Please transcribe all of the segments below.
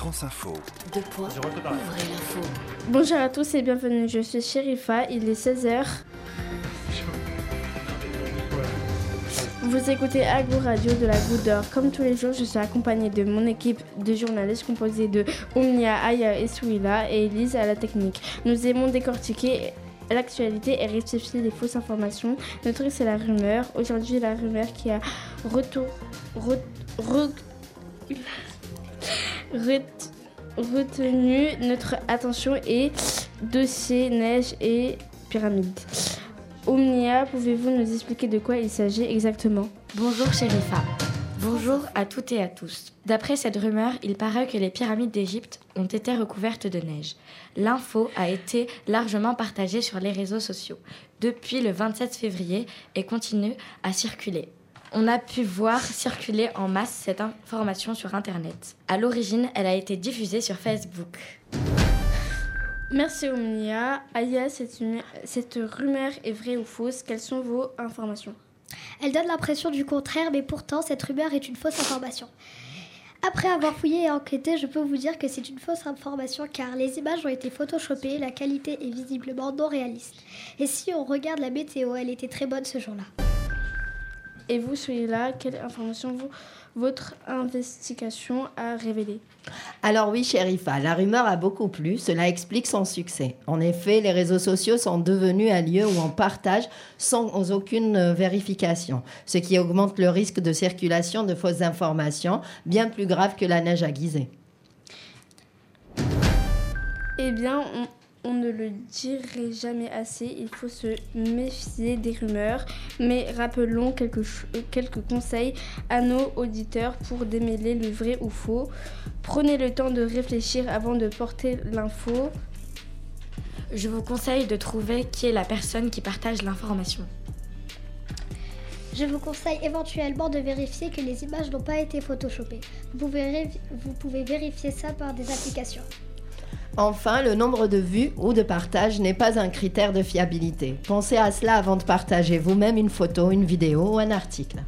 France Info. Deux points, ouvrez l'info. Bonjour à tous et bienvenue, je suis Sherifa, il est 16h. Vous écoutez Agou Radio de la Goutte d'Or. Comme tous les jours, je suis accompagnée de mon équipe de journalistes composée de Omnia, Aya et Souila et Elise à la technique. Nous aimons décortiquer l'actualité et rectifier les fausses informations. Notre truc, c'est la rumeur. Aujourd'hui, la rumeur qui a retour, re- re- ret- retenu notre attention est dossier neige et pyramide. Omnia, pouvez-vous nous expliquer de quoi il s'agit exactement? Bonjour Sherifa. Bonjour à toutes et à tous. D'après cette rumeur, il paraît que les pyramides d'Égypte ont été recouvertes de neige. L'info a été largement partagée sur les réseaux sociaux depuis le 27 février et continue à circuler. On a pu voir circuler en masse cette information sur Internet. À l'origine, elle a été diffusée sur Facebook. Merci Omnia. Aya, cette, cette rumeur est vraie ou fausse? Quelles sont vos informations? Elle donne l'impression du contraire, mais pourtant cette rumeur est une fausse information. Après avoir fouillé et enquêté, je peux vous dire que c'est une fausse information car les images ont été photoshopées, la qualité est visiblement non réaliste. Et si on regarde la météo, elle était très bonne ce jour-là. Et vous, soyez là, quelle information vous, votre investigation a révélé Alors oui, Sherifa, la rumeur a beaucoup plu, cela explique son succès. En effet, les réseaux sociaux sont devenus un lieu où on partage sans aucune vérification, ce qui augmente le risque de circulation de fausses informations, bien plus grave que la neige aiguisée. Eh bien, on, on ne le dirait jamais assez, il faut se méfier des rumeurs, mais rappelons quelques, euh, quelques conseils à nos auditeurs pour démêler le vrai ou faux. Prenez le temps de réfléchir avant de porter l'info. Je vous conseille de trouver qui est la personne qui partage l'information. Je vous conseille éventuellement de vérifier que les images n'ont pas été photoshopées. Vous pouvez, révi- vous pouvez vérifier ça par des applications. Enfin, le nombre de vues ou de partages n'est pas un critère de fiabilité. Pensez à cela avant de partager vous-même une photo, une vidéo ou un article.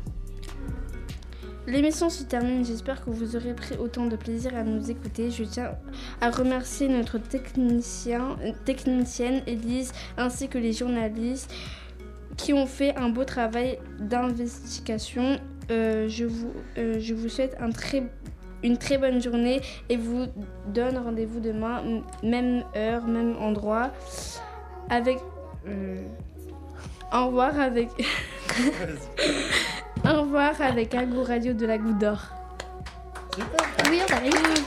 L'émission se termine, j'espère que vous aurez pris autant de plaisir à nous écouter. Je tiens à remercier notre technicien, technicienne Elise ainsi que les journalistes qui ont fait un beau travail d'investigation. Euh, je, vous, euh, je vous souhaite un très, une très bonne journée et vous donne rendez-vous demain, même heure, même endroit, avec... euh, au revoir avec... Au revoir avec Agou Radio de la Goutte d'Or. Oui, on a réussi.